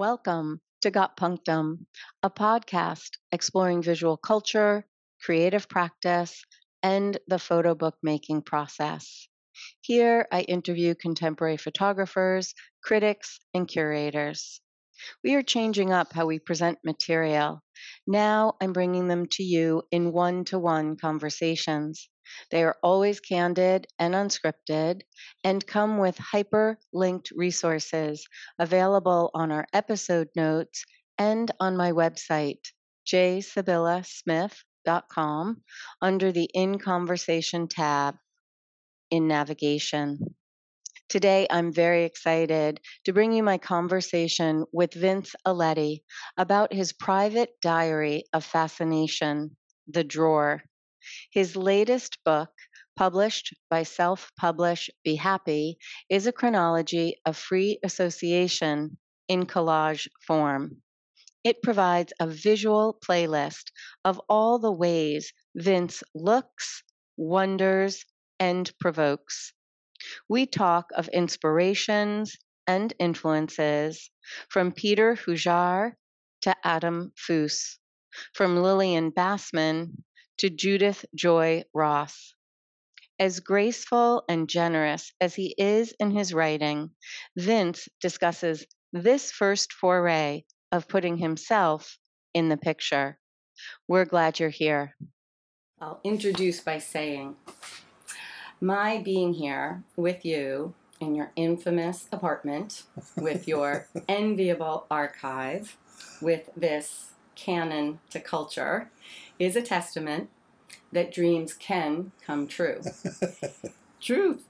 Welcome to Got Punctum, a podcast exploring visual culture, creative practice, and the photo book making process. Here, I interview contemporary photographers, critics, and curators. We are changing up how we present material. Now I'm bringing them to you in one to one conversations. They are always candid and unscripted and come with hyperlinked resources available on our episode notes and on my website, jsibyllasmith.com, under the In Conversation tab in navigation. Today, I'm very excited to bring you my conversation with Vince Aletti about his private diary of fascination, The Drawer. His latest book, published by Self Publish Be Happy, is a chronology of free association in collage form. It provides a visual playlist of all the ways Vince looks, wonders, and provokes. We talk of inspirations and influences from Peter Hujar to Adam Fuss, from Lillian Bassman to Judith Joy Ross. As graceful and generous as he is in his writing, Vince discusses this first foray of putting himself in the picture. We're glad you're here. I'll introduce by saying my being here with you in your infamous apartment, with your enviable archive, with this canon to culture, is a testament that dreams can come true. Truth.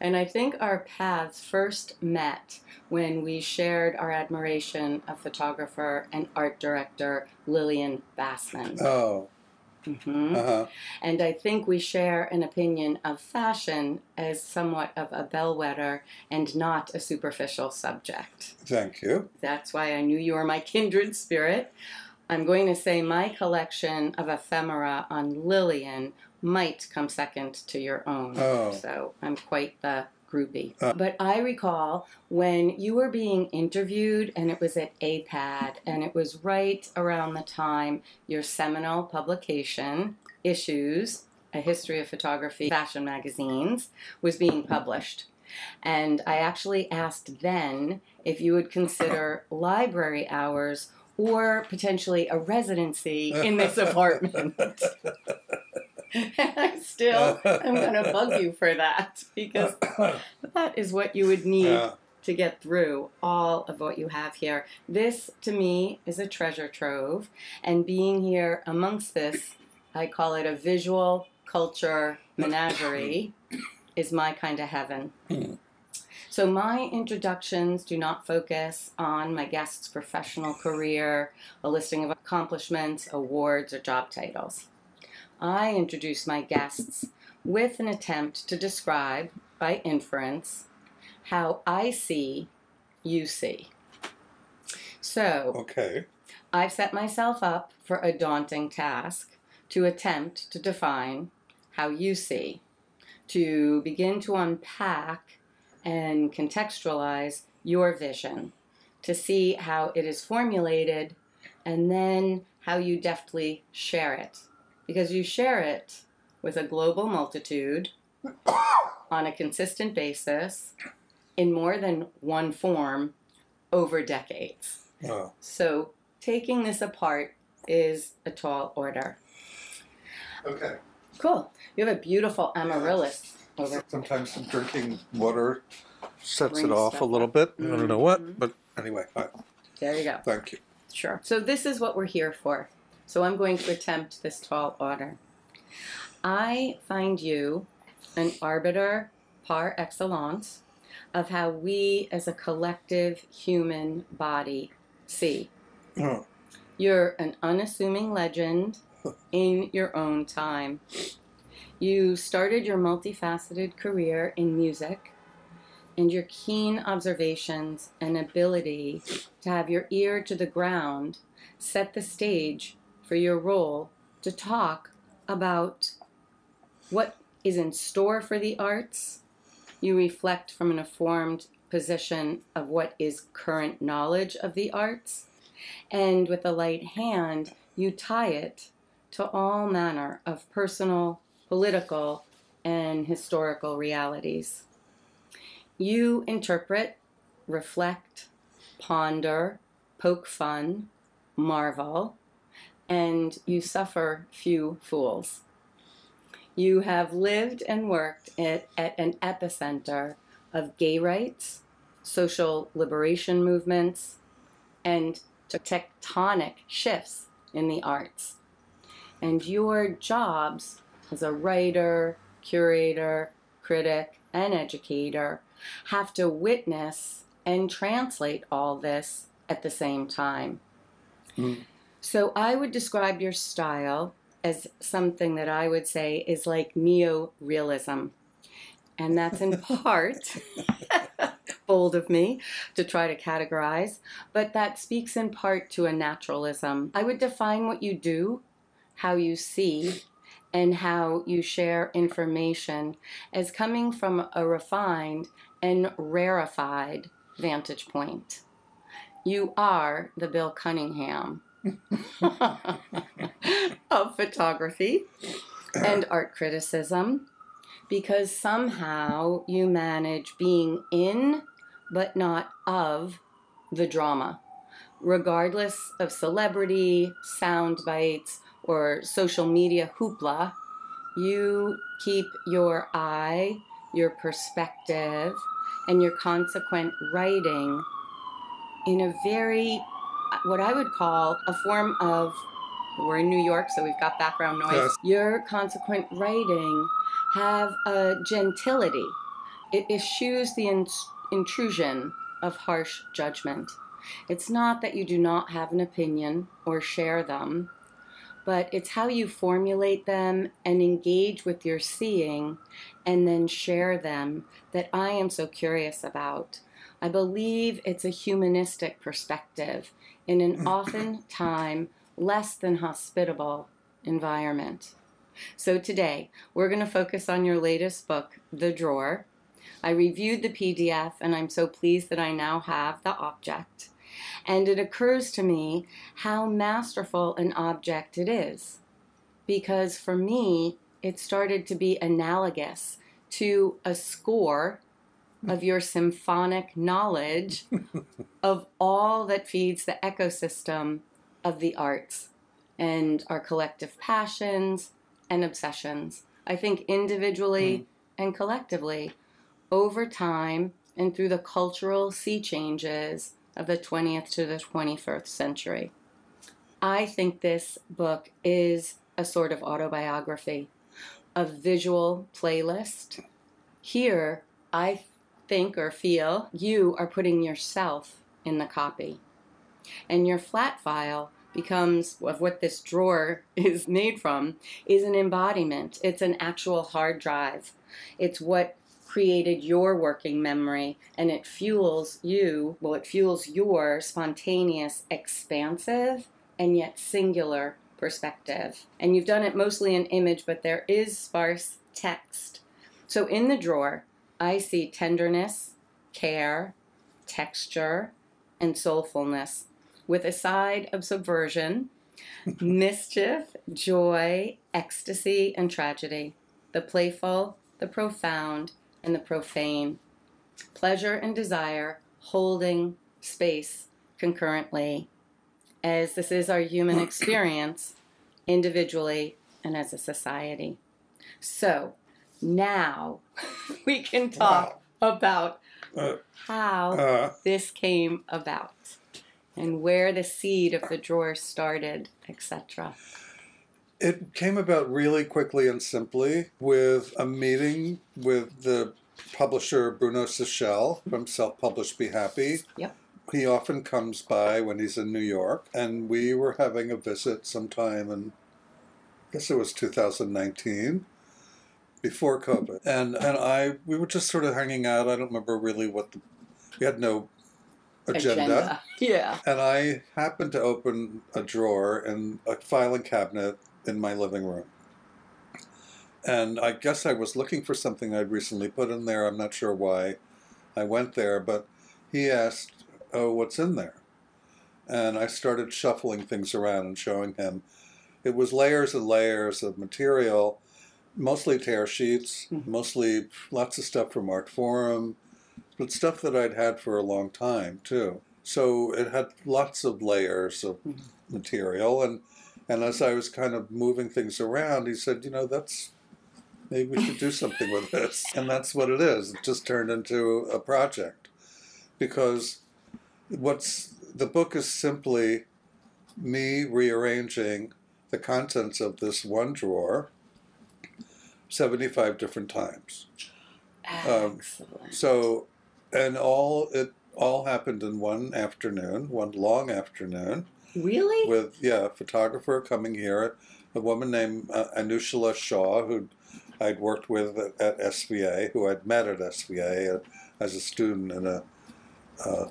And I think our paths first met when we shared our admiration of photographer and art director Lillian Bassman. Oh. hmm Uh-huh. And I think we share an opinion of fashion as somewhat of a bellwether and not a superficial subject. Thank you. That's why I knew you were my kindred spirit. I'm going to say my collection of ephemera on Lillian might come second to your own. Oh. So I'm quite the groupie. Uh. but I recall when you were being interviewed, and it was at APAD, and it was right around the time your seminal publication, Issues, A History of Photography Fashion Magazines, was being published. And I actually asked then if you would consider library hours or potentially a residency in this apartment. and I still am going to bug you for that because that is what you would need to get through all of what you have here. This, to me, is a treasure trove. And being here amongst this, I call it a visual culture menagerie, is my kind of heaven. Hmm. So, my introductions do not focus on my guest's professional career, a listing of accomplishments, awards, or job titles. I introduce my guests with an attempt to describe, by inference, how I see you see. So, Okay. I've set myself up for a daunting task to attempt to define how you see, to begin to unpack and contextualize your vision, to see how it is formulated, and then how you deftly share it. Because you share it with a global multitude on a consistent basis in more than one form over decades. Oh. So taking this apart is a tall order. Okay. Cool. You have a beautiful amaryllis Sometimes some drinking water sets Brings it off stuff a little bit. I don't know what, Mhm. but anyway. There you go. thank you. Sure. So this is what we're here for. So I'm going to attempt this tall order. I find you an arbiter par excellence of how we as a collective human body see. Oh. You're an unassuming legend in your own time. You started your multifaceted career in music, and your keen observations and ability to have your ear to the ground set the stage for your role to talk about what is in store for the arts. You reflect from an informed position of what is current knowledge of the arts, and with a light hand, you tie it to all manner of personal, political, and historical realities. You interpret, reflect, ponder, poke fun, marvel, and you suffer few fools. You have lived and worked at, at an epicenter of gay rights, social liberation movements, and tectonic shifts in the arts. And your jobs as a writer, curator, critic, and educator have to witness and translate all this at the same time. Mm. So I would describe your style as something that I would say is like neo realism. And that's in part bold of me to try to categorize, but that speaks in part to a naturalism. I would define what you do, how you see, and how you share information as coming from a refined and rarefied vantage point. You are the Bill Cunningham of photography and art criticism because somehow you manage being in but not of the drama, regardless of celebrity, sound bites, or social media hoopla. You keep your eye, your perspective, and your consequent writing in a very, what I would call a form of, we're in New York, so we've got background noise. Yes. Your consequent writing have a gentility. It eschews the in- intrusion of harsh judgment. It's not that you do not have an opinion or share them, but it's how you formulate them and engage with your seeing and then share them that I am so curious about. I believe it's a humanistic perspective in an oftentimes less than hospitable environment. So today, we're going to focus on your latest book, The Drawer. I reviewed the PDF and I'm so pleased that I now have the object. And it occurs to me how masterful an object it is. Because for me, it started to be analogous to a score of your symphonic knowledge of all that feeds the ecosystem of the arts and our collective passions and obsessions. I think individually hmm. and collectively, over time and through the cultural sea changes of the 20th to the 21st century. I think this book is a sort of autobiography, a visual playlist. Here, I think or feel you are putting yourself in the copy. And your flat file becomes of what this drawer is made from is an embodiment. It's an actual hard drive. It's what created your working memory and it fuels you, well, it fuels your spontaneous, expansive, and yet singular perspective. And you've done it mostly in image, but there is sparse text. So in the drawer, I see tenderness, care, texture, and soulfulness, with a side of subversion, mischief, joy, ecstasy, and tragedy, the playful, the profound, and the profane, pleasure and desire holding space concurrently, as this is our human experience individually and as a society. So now we can talk about Uh, how uh, this came about and where the seed of the drawer started, etc. it came about really quickly and simply with a meeting with the publisher Bruno Ceschel from Self Publish Be Happy. Yep. He often comes by when he's in New York, and we were having a visit sometime in, I guess it was 2019, before COVID. And and I we were just sort of hanging out. I don't remember really what the, we had no agenda. Yeah. And I happened to open a drawer in a filing cabinet in my living room. And I guess I was looking for something I'd recently put in there. I'm not sure why. I went there, but he asked, "Oh, what's in there?" And I started shuffling things around and showing him. It was layers and layers of material, mostly tear sheets, Mhm. mostly lots of stuff from Artforum, but stuff that I'd had for a long time too. So it had lots of layers of Mhm. material, and and as I was kind of moving things around, he said, "You know, that's maybe we should do something with this," and that's what it is. It just turned into a project because what's the book is simply me rearranging the contents of this one drawer 75 different times. Um, So, and all it all happened in one afternoon, one long afternoon, really? with yeah, a photographer coming here, a woman named uh, Anushila Shaw, who I'd worked with at, at SVA, who I'd met at SVA uh, as a student in a, uh,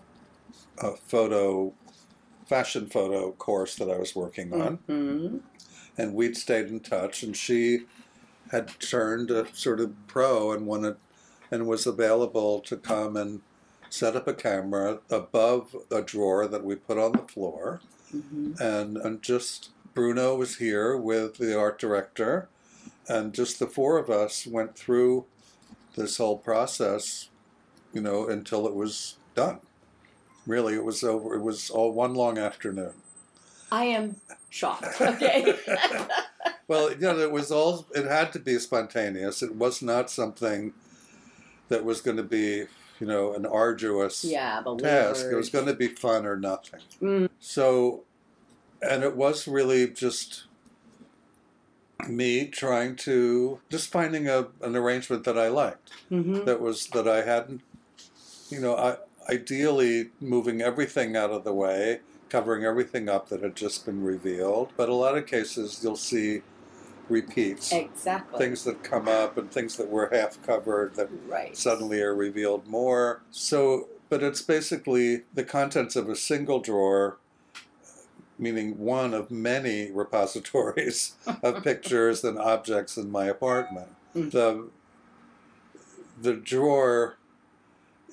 a photo, fashion photo course that I was working on Mhm. and we'd stayed in touch and she had turned a sort of pro and wanted and was available to come and set up a camera above a drawer that we put on the floor Mhm. and and just Bruno was here with the art director and just the four of us went through this whole process you know until it was done really it was over it was all one long afternoon I am shocked. Okay. Well, you know, it was all. It had to be spontaneous. It was not something that was going to be, you know, an arduous yeah, task. It was going to be fun or nothing. Mm. So, and it was really just me trying to just finding a an arrangement that I liked. Mhm. That was that I hadn't, you know, I ideally moving everything out of the way, covering everything up that had just been revealed. But a lot of cases, you'll see repeats, Exactly. things that come up, and things that were half covered that right. suddenly are revealed more. So, but it's basically the contents of a single drawer, meaning one of many repositories of pictures and objects in my apartment. Mm. The the drawer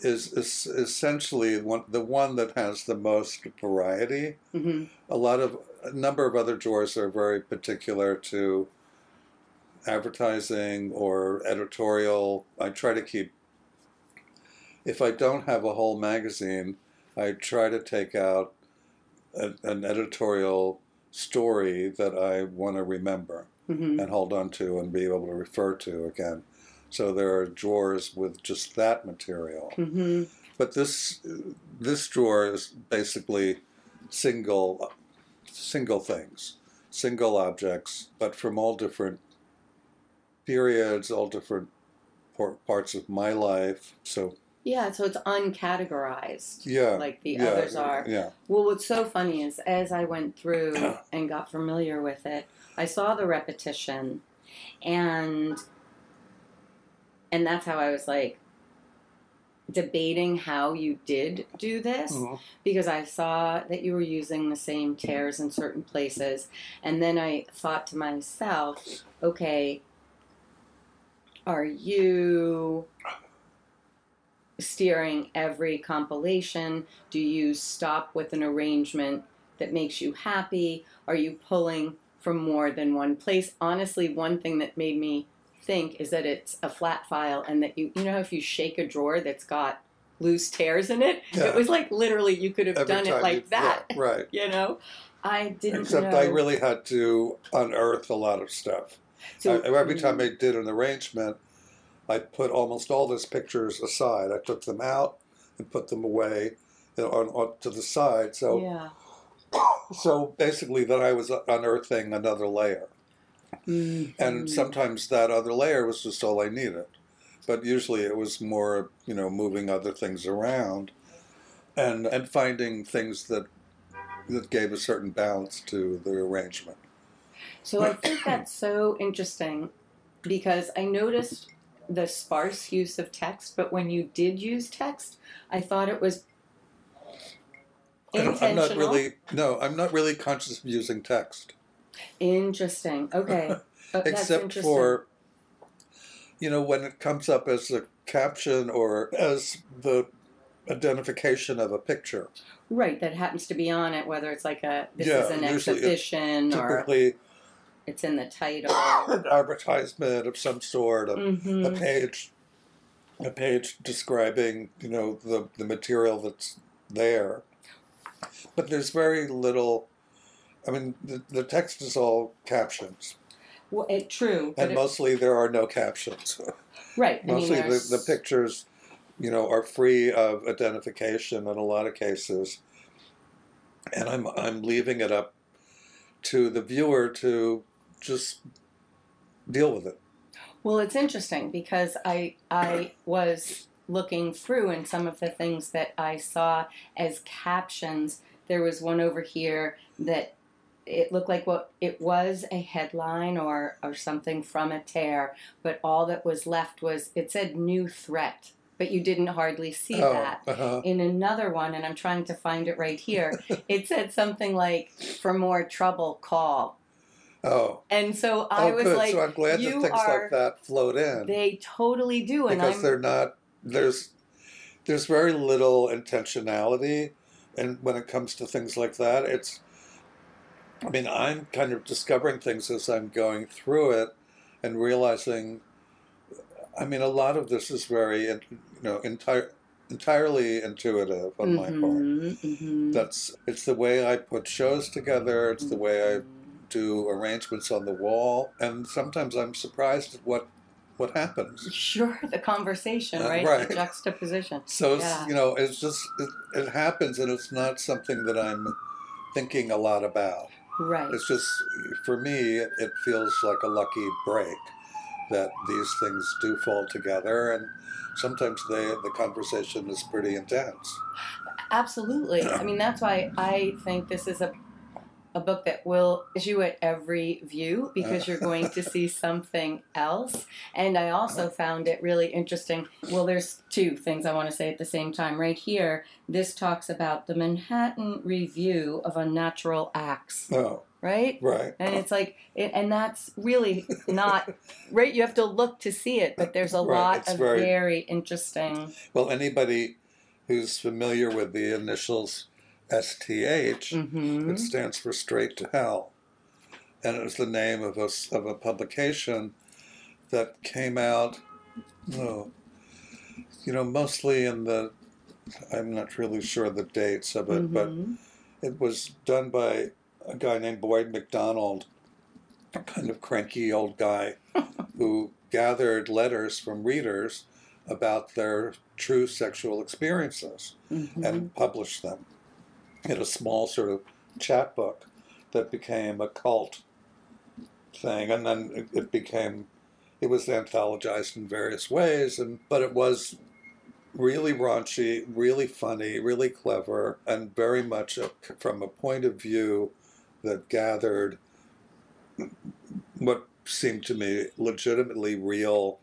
is, is essentially one, the one that has the most variety. hmm A lot of a number of other drawers are very particular to advertising or editorial. I try to keep if I don't have a whole magazine, I try to take out a, an editorial story that I want to remember hmm and hold on to and be able to refer to again. So there are drawers with just that material. hmm But this this drawer is basically single single things, single objects, but from all different periods, all different parts of my life. So Yeah, so it's uncategorized. yeah, Like the yeah, others are. Yeah, Well, what's so funny is as I went through and got familiar with it, I saw the repetition, and and that's how I was like debating how you did do this Mhm. because I saw that you were using the same tears in certain places, and then I thought to myself, okay, are you steering every compilation? Do you stop with an arrangement that makes you happy? Are you pulling from more than one place? Honestly, one thing that made me think is that it's a flat file and that you you know if you shake a drawer that's got loose tears in it, Yeah. it was like literally you could have Every done it like that. yeah, right. You know? I didn't Except know. I really had to unearth a lot of stuff. So- I- every time I did an arrangement, I put almost all those pictures aside. I took them out and put them away you know, on, on to the side. So yeah. so basically, then I was unearthing another layer, and Mhm. sometimes that other layer was just all I needed. But usually, it was more you know moving other things around, and and finding things that that gave a certain balance to the arrangement. So I think that's so interesting because I noticed the sparse use of text, but when you did use text, I thought it was intentional. I'm not really no, I'm not really conscious of using text. Interesting. Okay. Oh, that's except interesting. for you know, when it comes up as a caption or as the identification of a picture. Right, that happens to be on it, whether it's like a this Yeah, is an exhibition or Typically, it's in the title. an advertisement of some sort, a, a hmm page, a page describing, you know, the, the material that's there. But there's very little. I mean, the, the text is all captions, Well, it true, and it- mostly there are no captions. right. I mean, Mostly the, the pictures, you know, are free of identification in a lot of cases. And I'm I'm leaving it up to the viewer to just deal with it. Well, it's interesting because I I was looking through and some of the things that I saw as captions. There was one over here that it looked like what it was a headline or or something from a tear, but all that was left was it said new threat, but you didn't hardly see that. uh-huh. In another one, and I'm trying to find it right here, it said something like, "For more trouble, call." Oh, And so I oh, was good. like, so I'm glad that you things are- like that float in "They totally do," and because I'm they're not. There's there's very little intentionality, and when it comes to things like that, it's. I mean, I'm kind of discovering things as I'm going through it, and realizing. I mean, a lot of this is very, you know, entire, entirely intuitive on my part. Mhm, mhm. That's it's the way I put shows together. It's the way I do arrangements on the wall, and sometimes I'm surprised at what what happens. Sure, the conversation, Uh, right? right. The juxtaposition. So it's, Yeah. you know, it's just it, it happens, and it's not something that I'm thinking a lot about. Right. It's just for me, it, it feels like a lucky break that these things do fall together, and sometimes they the conversation is pretty intense. Absolutely. I mean, that's why I think this is a a book that will you at every view because uh. you're going to see something else. And I also uh. found it really interesting. Well, there's two things I want to say at the same time. Right here, this talks about the Manhattan Review of Unnatural Acts, Oh, right? right. And it's like, it, and that's really not right. You have to look to see it, but there's a Right, lot it's of very- very interesting. Well, anybody who's familiar with the initials STH, hmm it stands for Straight to Hell. And it was the name of a, of a publication that came out, oh, you know, mostly in the, I'm not really sure the dates of it, but Mhm. it was done by a guy named Boyd McDonald, a kind of cranky old guy who gathered letters from readers about their true sexual experiences Mhm. and published them in a small sort of chapbook that became a cult thing and then it, it became it was anthologized in various ways and but it was really raunchy really funny really clever and very much a, from a point of view that gathered what seemed to me legitimately real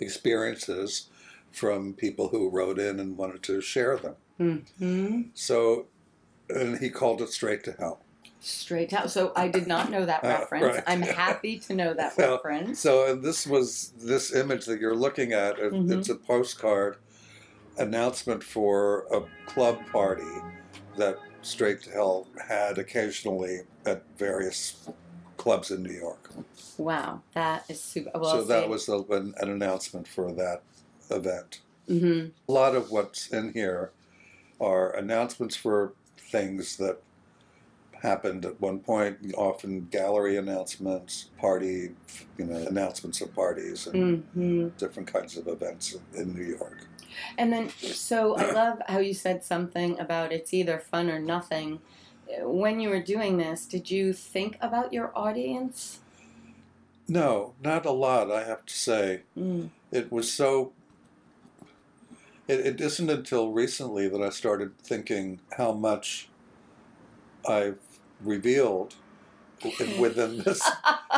experiences from people who wrote in and wanted to share them Mhm. so, and he called it straight to hell. Straight out. So I did not know that Uh, reference. right. I'm happy to know that Well, reference. So, and this was this image that you're looking at. It, Mhm. It's a postcard announcement for a club party that Straight to Hell had occasionally at various clubs in New York. Wow, that is super. Well, so that was a, an, an announcement for that event. hmm A lot of what's in here are announcements for things that happened at one point, often gallery announcements, party, you know, announcements of parties and hmm different kinds of events in, in New York. And then, so I love how you said something about it's either fun or nothing. When you were doing this, did you think about your audience? No, not a lot, I have to say. Mm. It was so. It, it isn't until recently that I started thinking how much I've revealed within this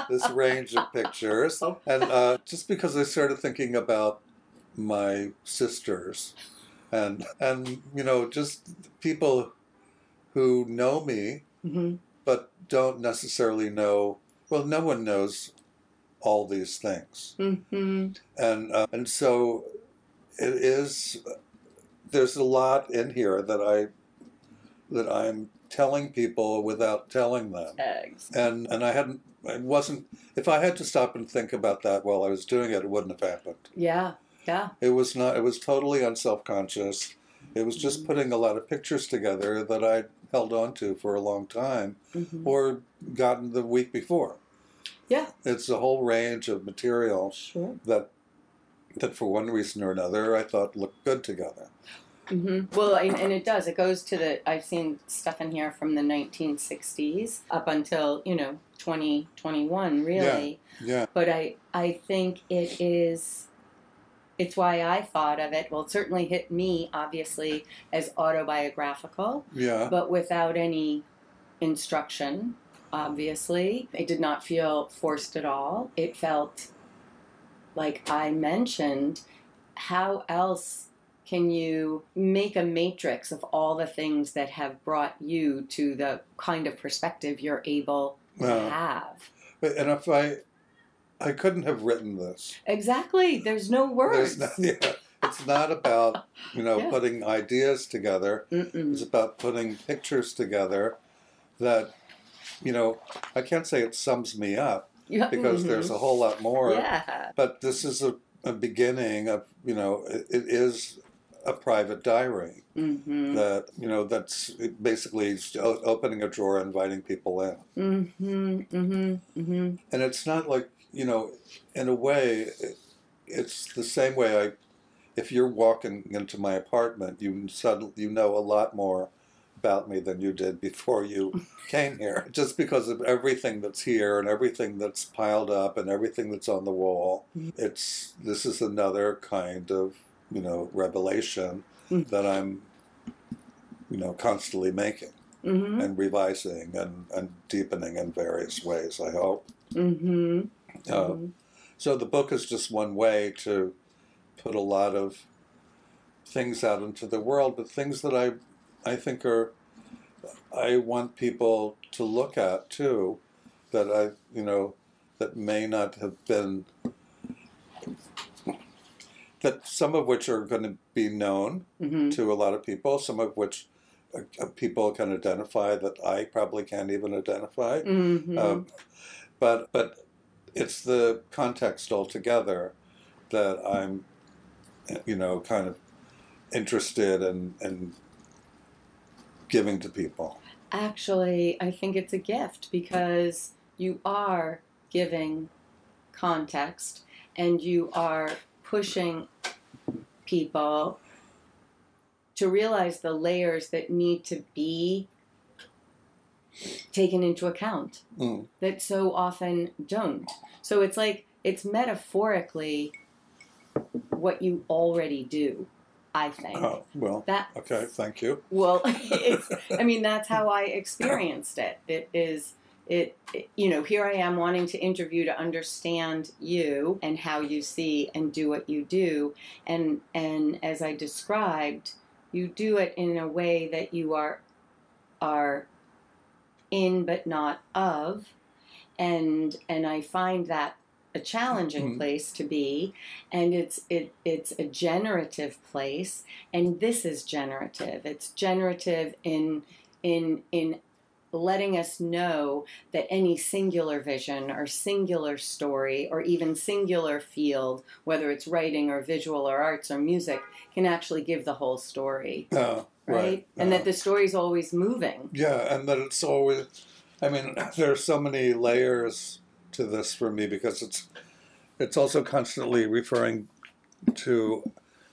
this range of pictures, and uh, just because I started thinking about my sisters, and and you know just people who know me hmm but don't necessarily know. Well, no one knows all these things. Mm-hmm. and uh, and so it is there's a lot in here that i that i'm telling people without telling them Eggs. and and i hadn't it wasn't if i had to stop and think about that while i was doing it it wouldn't have happened Yeah. Yeah. it was not it was totally unself-conscious it was just Mhm. putting a lot of pictures together that i held on to for a long time hmm or gotten the week before Yeah. it's a whole range of material Sure. that that for one reason or another I thought looked good together. hmm Well, and, and it does. It goes to the. I've seen stuff in here from the 1960s up until you know 2021, really. Yeah. Yeah, But I I think it is. It's why I thought of it. Well, it certainly hit me, obviously, as autobiographical, yeah, but without any instruction. Obviously, it did not feel forced at all. It felt like I mentioned. How else can you make a matrix of all the things that have brought you to the kind of perspective you're able to have? but- and if I, I couldn't have written this. Exactly. There's no words. There's yeah, it's not about you know Yeah. putting ideas together. Mm-mm. It's about putting pictures together that, you know, I can't say it sums me up Because there's Mhm. a whole lot more. yeah. But this is a, a beginning of you know it, it is a private diary. Mm-hmm. that you know that's basically opening a drawer inviting people in Mm-hmm. Mm-hmm. Mm-hmm. and it's not like you know in a way it, it's the same way i if you're walking into my apartment you suddenly you know a lot more about me than you did before you came here just because of everything that's here and everything that's piled up and everything that's on the wall Mhm. it's this is another kind of you know revelation Mm. that i'm you know constantly making Mm-hmm. and revising and, and deepening in various ways i hope Mm-hmm. uh, so the book is just one way to put a lot of things out into the world, but things that I I think are I want people to look at too, that I you know that may not have been that some of which are going to be known Mm-hmm. to a lot of people, some of which uh, uh, people can identify that I probably can't even identify. Mm-hmm. Um, but but it's the context altogether that I'm, you know, kind of interested in, in giving to people. Actually, I think it's a gift because you are giving context and you are pushing people to realize the layers that need to be taken into account Mm. that so often don't. So it's like it's metaphorically what you already do, I think. Oh, well, That okay, thank you. well, it's, I mean, that's how I experienced it. It is, it, it- you know, here I am wanting to interview to understand you and how you see and do what you do. And, and as I described, you do it in a way that you are, are in but not of. And, and I find that a challenging Mhm. place to be and it's it it's a generative place and this is generative it's generative in in in letting us know that any singular vision or singular story or even singular field whether it's writing or visual or arts or music can actually give the whole story Uh, right, right. and uh, that the story's always moving Yeah, and that it's always, I mean, there are so many layers to this for me because it's, it's also constantly referring to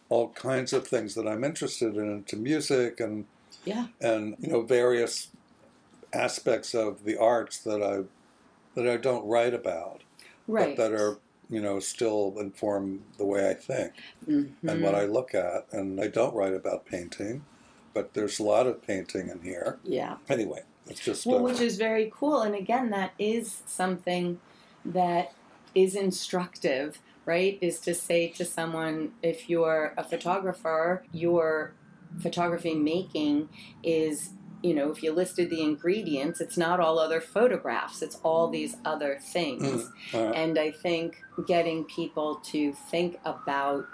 all kinds of things that I'm interested in, to music and yeah and you know various aspects of the arts that I that I don't write about, right but that are you know still inform the way I think and what Mhm. I look at. And I don't write about painting, but there's a lot of painting in here. yeah Anyway, it's just Well, uh, which is very cool. And again, that is something that is instructive, right? Is to say to someone, if you're a photographer, your photography making is you know, if you listed the ingredients, it's not all other photographs, it's all these other things. Mm, right. And I think getting people to think about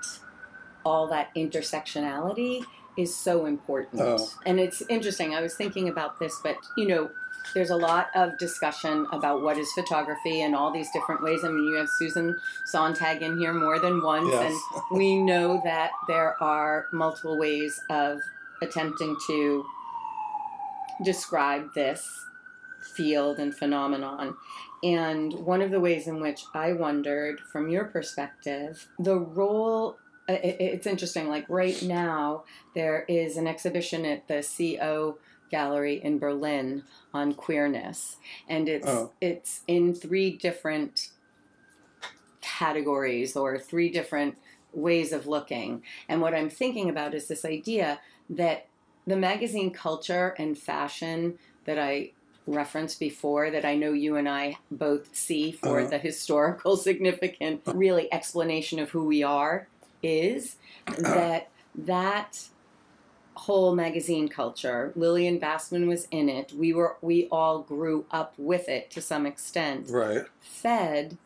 all that intersectionality is so important. Oh. And it's interesting. I was thinking about this, but you know, there's a lot of discussion about what is photography and all these different ways. I mean, you have Susan Sontag in here more than once, Yes. and we know that there are multiple ways of attempting to describe this field and phenomenon. And one of the ways in which I wondered, from your perspective, the role. It's interesting. Like right now, there is an exhibition at the C/O Gallery in Berlin on queerness, and it's Oh. it's in three different categories or three different ways of looking. And what I'm thinking about is this idea that the magazine culture and fashion that I referenced before, that I know you and I both see for Uh-huh. the historical significant, really explanation of who we are, is that that whole magazine culture. Lillian Bassman was in it. We were we all grew up with it to some extent Right. fed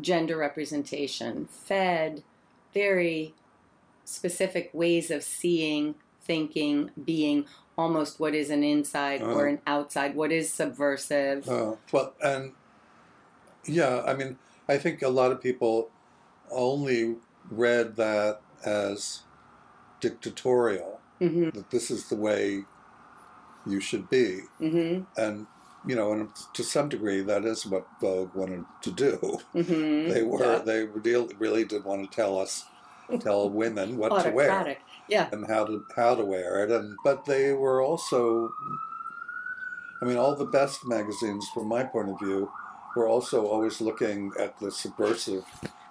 gender representation, fed very specific ways of seeing, thinking, being almost what is an inside or Uh-huh. an outside, what is subversive. Uh, well, and yeah, I mean, I think a lot of people only read that as dictatorial, hmm that this is the way you should be. hmm And, you know, and to some degree, that is what Vogue wanted to do. hmm They were, they really, really did want to tell us, tell women what to wear. Yeah. and how to how to wear it and but they were also I mean all the best magazines from my point of view were also always looking at the subversive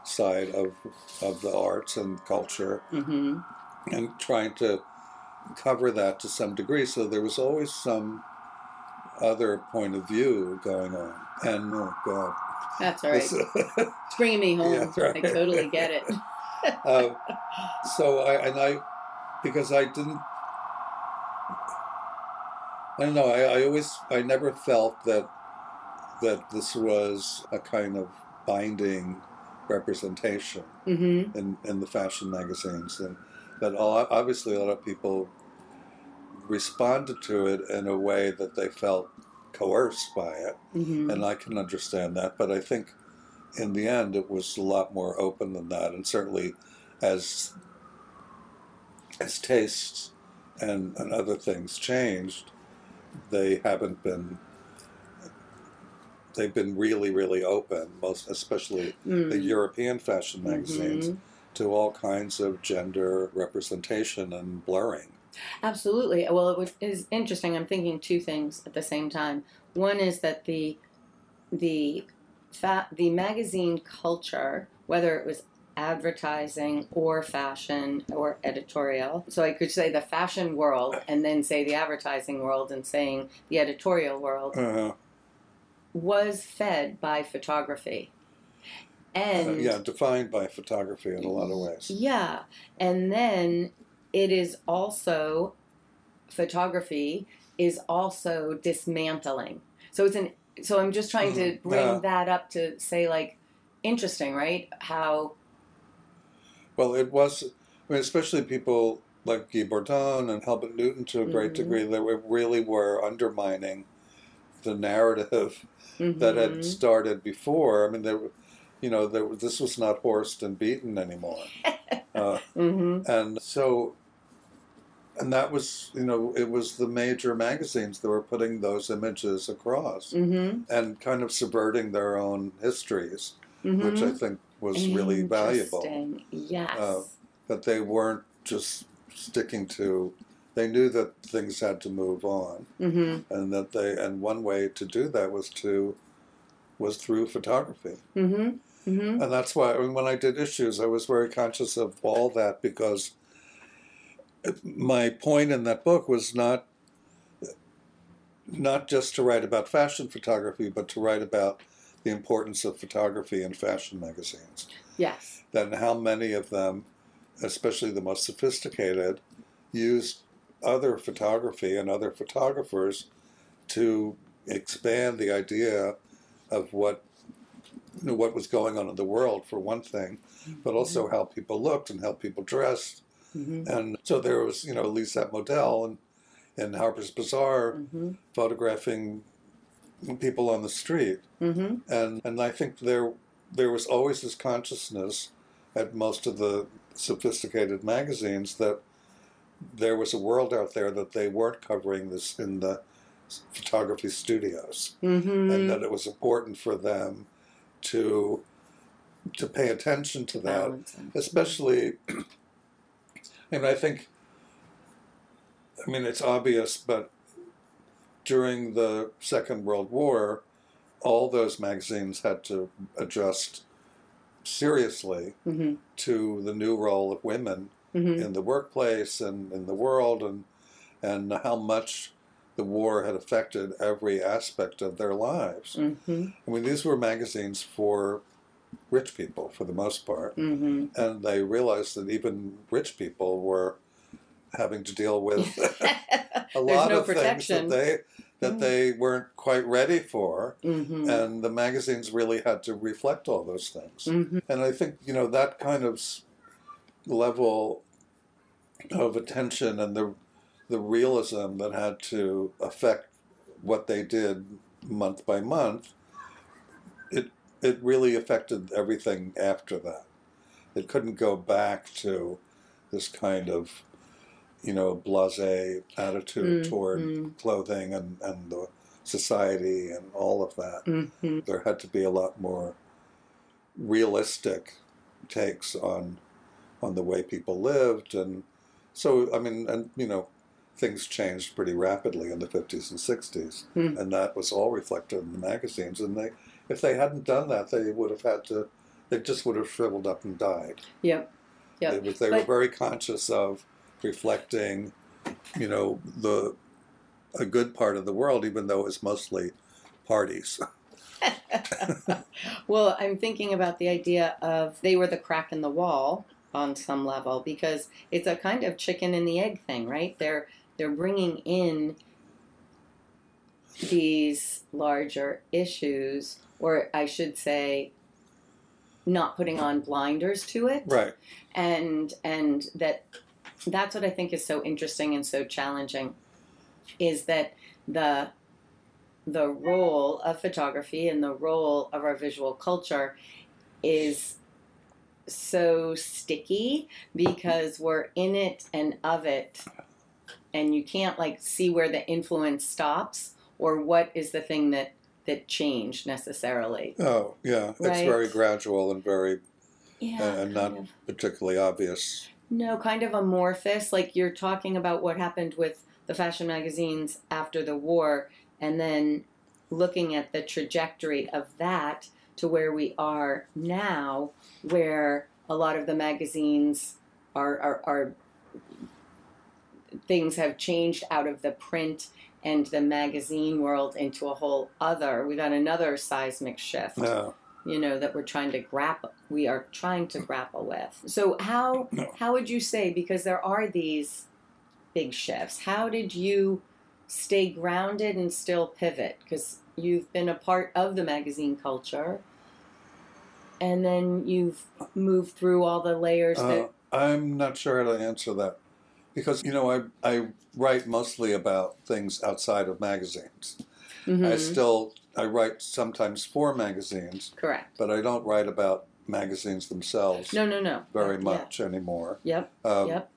side of of the arts and culture hmm and trying to cover that to some degree so there was always some other point of view going on and oh god That's all right. This- It's bringing me home. Yeah, right. I totally get it. um, so I and I because I didn't I don't know I, I always I never felt that that this was a kind of binding representation hmm in, in the fashion magazines and that all, obviously a lot of people responded to it in a way that they felt coerced by it hmm and I can understand that. But I think in the end, it was a lot more open than that, and certainly as as tastes and, and other things changed, they haven't been. They've been really, really open, most especially the European fashion magazines, Mhm. To all kinds of gender representation and blurring. Absolutely. Well, it is interesting. I'm thinking two things at the same time. One is that the the fa- the magazine culture, whether it was advertising or fashion or editorial, so I could say the fashion world and then say the advertising world and saying the editorial world Uh, was fed by photography. And Uh, yeah, defined by photography in a lot of ways. Yeah. And then it is also photography is also dismantling. So it's an so I'm just trying to Mhm. bring Yeah. that up to say like interesting, right? How Well, it was, I mean, especially people like Guy Bourdin and Helmut Newton to a great Mhm. degree, they were, really were undermining the narrative that had Mhm. started before. I mean, there, were- you know, there, this was not Horst and Beaton anymore, uh, Mhm. and so, and that was, you know, it was the major magazines that were putting those images across Mhm. and kind of subverting their own histories, Mhm. which I think was really valuable. Yes. Uh, that they weren't just sticking to they knew that things had to move on mhm. and that they and one way to do that was to was through photography Mhm. Mhm. and that's why when i did issues i was very conscious of all that because my point in that book was not not just to write about fashion photography but to write about the importance of photography in fashion magazines Yes. then how many of them, especially the most sophisticated, used other photography and other photographers to expand the idea of what you know, what was going on in the world for one thing, but also how people looked and how people dressed. Mhm. And so there was, you know, Lisette Model and in Harper's Bazaar Mhm. photographing people on the street. Mhm. And and I think there there was always this consciousness at most of the sophisticated magazines that there was a world out there that they weren't covering this in the photography studios Mhm. and that it was important for them to to pay attention to that Balancing. especially mean, i think i mean it's obvious but during the second world war all those magazines had to adjust seriously Mhm. to the new role of women Mhm. in the workplace and in the world and and how much the war had affected every aspect of their lives. Mhm. I mean, these were magazines for rich people for the most part, Mhm. and they realized that even rich people were having to deal with a lot no of protection. things that they that Mm. they weren't quite ready for, Mhm. and the magazines really had to reflect all those things. Mhm. And I think you know that kind of level of attention and the the realism that had to affect what they did month by month. It it really affected everything after that. It couldn't go back to this kind of you know blasé attitude Mm, toward mm. clothing and and the society and all of that Mhm. there had to be a lot more realistic takes on on the way people lived and so i mean and you know things changed pretty rapidly in the 50s and 60s Hmm. and that was all reflected in the magazines and they if they hadn't done that they would have had to they just would have shriveled up and died Yep. Yep. they, was, they were very conscious of reflecting you know the a good part of the world even though it was mostly parties well, I'm thinking about the idea of they were the crack in the wall on some level because it's a kind of chicken and the egg thing, right? They're they're bringing in these larger issues, or I should say, not putting on blinders to it, right. And and that that's what I think is so interesting and so challenging is that the the role of photography and the role of our visual culture is so sticky because we're in it and of it and you can't like see where the influence stops or what is the thing that that changed necessarily Oh, yeah. It's very gradual and very yeah uh, and not of. particularly obvious. No, kind of amorphous. Like you're talking about what happened with the fashion magazines after the war, and then looking at the trajectory of that to where we are now, where a lot of the magazines are, are, are things have changed out of the print and the magazine world into a whole other. We got another seismic shift No. you know that we're trying to grapple we are trying to grapple with so how No. how would you say because there are these big shifts how did you stay grounded and still pivot because you've been a part of the magazine culture and then you've moved through all the layers Uh, that I'm not sure how to answer that because you know I I write mostly about things outside of magazines. I Mhm, still I write sometimes for magazines, correct but I don't write about magazines themselves no no no very Yeah. much anymore. yep Um, yep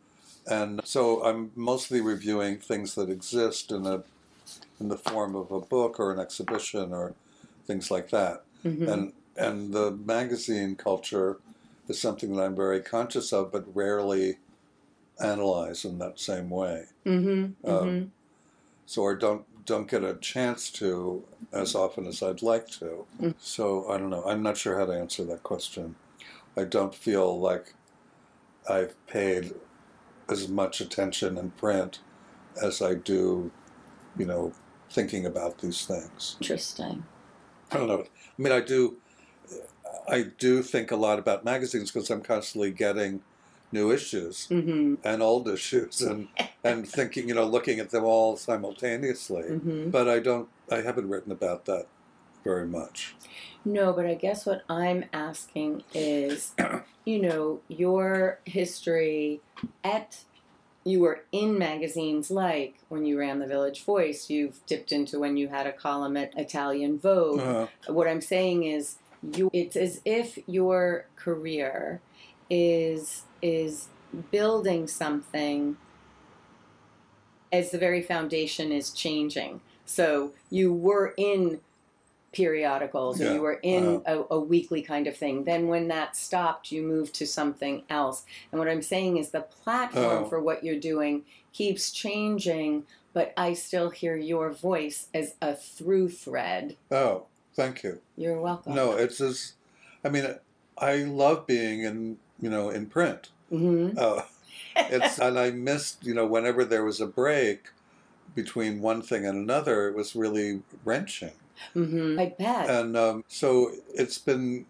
And so I'm mostly reviewing things that exist in a in the form of a book or an exhibition or things like that. Mhm. and and the magazine culture is something that I'm very conscious of, but rarely analyze in that same way. Mhm, um, mhm. So I don't don't get a chance to as often as I'd like to. Mm. So I don't know. I'm not sure how to answer that question. I don't feel like I've paid as much attention in print as I do, you know, thinking about these things. interesting I don't know. I mean, I do. I do think a lot about magazines because I'm constantly getting new issues Mm-hmm. and old issues and and thinking you know looking at them all simultaneously Mm-hmm. but i don't i haven't written about that very much No, but I guess what I'm asking is, you know, your history at you were in magazines like when you ran the Village Voice, you've dipped into when you had a column at Italian Vogue. uh, What I'm saying is you it's as if your career is is building something as the very foundation is changing. So you were in periodicals or Yeah, you were in uh-huh. a, a weekly kind of thing. Then when that stopped, you moved to something else. And what I'm saying is the platform Oh. for what you're doing keeps changing, but I still hear your voice as a through thread. oh thank you You're welcome. no it's as i mean i love being in you know in print. Hmm uh, it's and i missed you know whenever there was a break between one thing and another it was really wrenching. Hmm I bet. and um, so it's been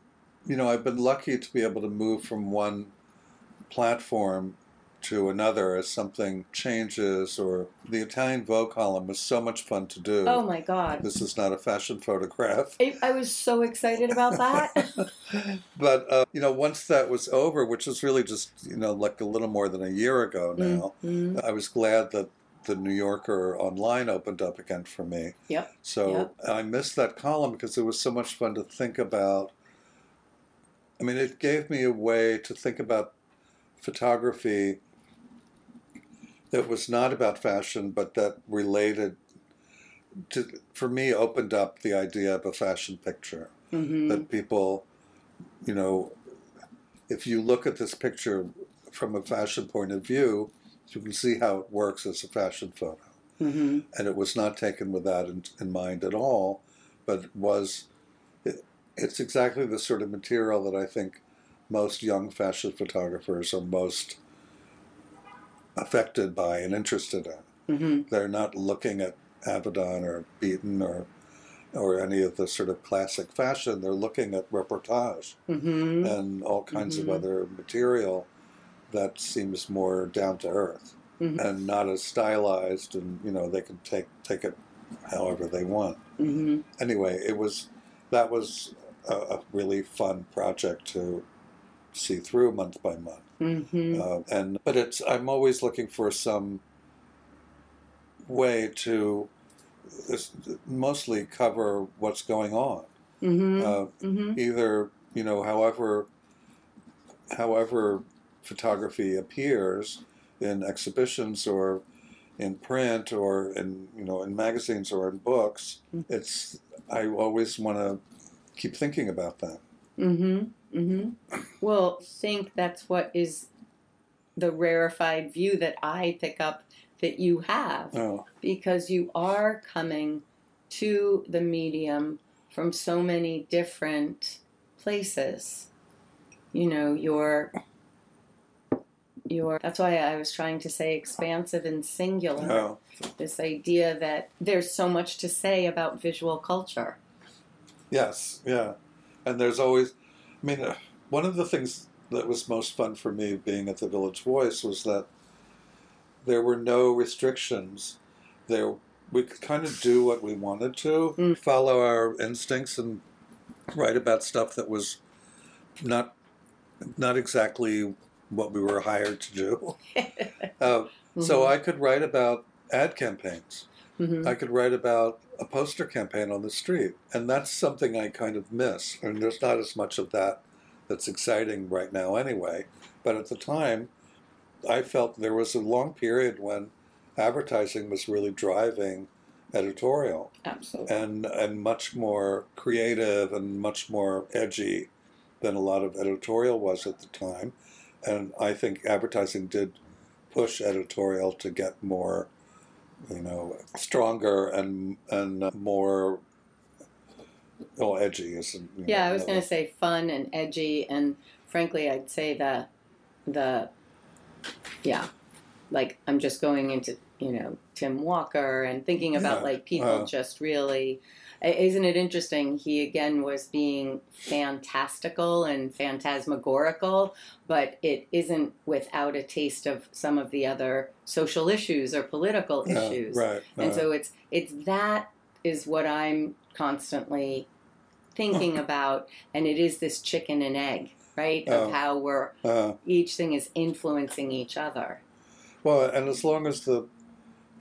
you know i've been lucky to be able to move from one platform to another as something changes or the italian vogue column was so much fun to do oh my God. this is not a fashion photograph I, I was so excited about that. but uh, you know once that was over which was really just you know like a little more than a year ago now Mhm. i was glad that the new yorker online opened up again for me Yep. so Yep. i missed that column because it was so much fun to think about i mean it gave me a way to think about photography that was not about fashion but that related to for me opened up the idea of a fashion picture. Hmm that people, you know, if you look at this picture from a fashion point of view, you can see how it works as a fashion photo. hmm And it was not taken with that in, in mind at all, but it was, it, it's exactly the sort of material that I think most young fashion photographers are most affected by and interested in. hmm They're not looking at Avedon or Beaton or or any of the sort of classic fashion. They're looking at reportage hmm and all kinds Mhm. of other material that seems more down to earth Mhm. and not as stylized. And you know they can take take it however they want. hmm Anyway, it was that was a, a really fun project to see through month by month. Hmm Uh, and but it's I'm always looking for some way to mostly cover what's going on. hmm Uh, hmm either you know, however, however, photography appears in exhibitions or in print or in you know in magazines or in books. Mm. It's I always want to keep thinking about that. Hmm hmm Well, think that's what is the rarefied view that I pick up that you have Oh, because you are coming to the medium from so many different places. You know, you're your that's why I was trying to say expansive and singular. oh, This idea that there's so much to say about visual culture. yes, yeah. And there's always, I mean, uh, one of the things that was most fun for me being at the Village Voice was that there were no restrictions. There, we could kind of do what we wanted to, Mm. follow our instincts, and write about stuff that was not not exactly what we were hired to do. Uh, So I could write about ad campaigns. Mhm. I could write about a poster campaign on the street, and that's something I kind of miss. And there's not as much of that that's exciting right now, anyway. But at the time, I felt there was a long period when advertising was really driving editorial Absolutely. and and much more creative and much more edgy than a lot of editorial was at the time. And I think advertising did push editorial to get more, you know, stronger and and more well edgy. Is you know, Yeah, I was going to say fun and edgy, and frankly, I'd say the the yeah, like I'm just going into you know Tim Walker and thinking about Yeah, like people uh. just really. Isn't it interesting? He again was being fantastical and phantasmagorical, but it isn't without a taste of some of the other social issues or political Yeah, issues. right. And uh, so it's it's that is what I'm constantly thinking about, and it is this chicken and egg, right? Of how we're uh, each thing is influencing each other. well, and as long as the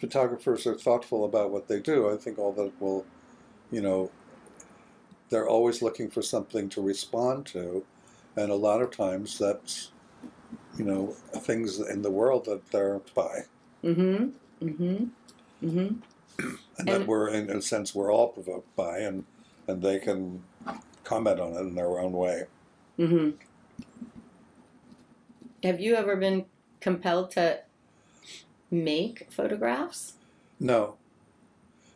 photographers are thoughtful about what they do, I think all that will, you know, they're always looking for something to respond to, and a lot of times that's, you know, things in the world that they're by, Mm-hmm. Mm-hmm. Mm-hmm. and, that we're in a sense we're all provoked by, and and they can comment on it in their own way. Mm-hmm. Have you ever been compelled to make photographs? No.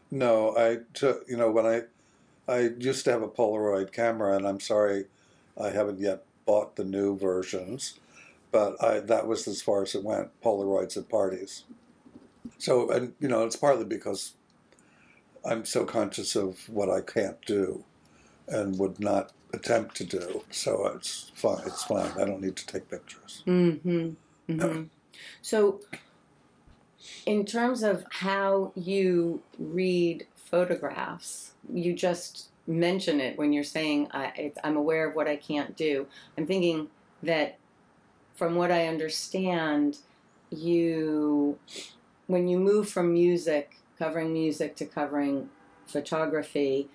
No, I took, you know, when I, I used to have a Polaroid camera, and I'm sorry, I haven't yet bought the new versions, but I that was as far as it went. Polaroids at parties. So, and you know, it's partly because I'm so conscious of what I can't do, and would not attempt to do. So it's fine. It's fine. I don't need to take pictures. Mm-hmm. mm-hmm. So, in terms of how you read photographs, you just mention it when you're saying, I, I'm aware of what I can't do. I'm thinking that from what I understand, you, when you move from music, covering music to covering photography,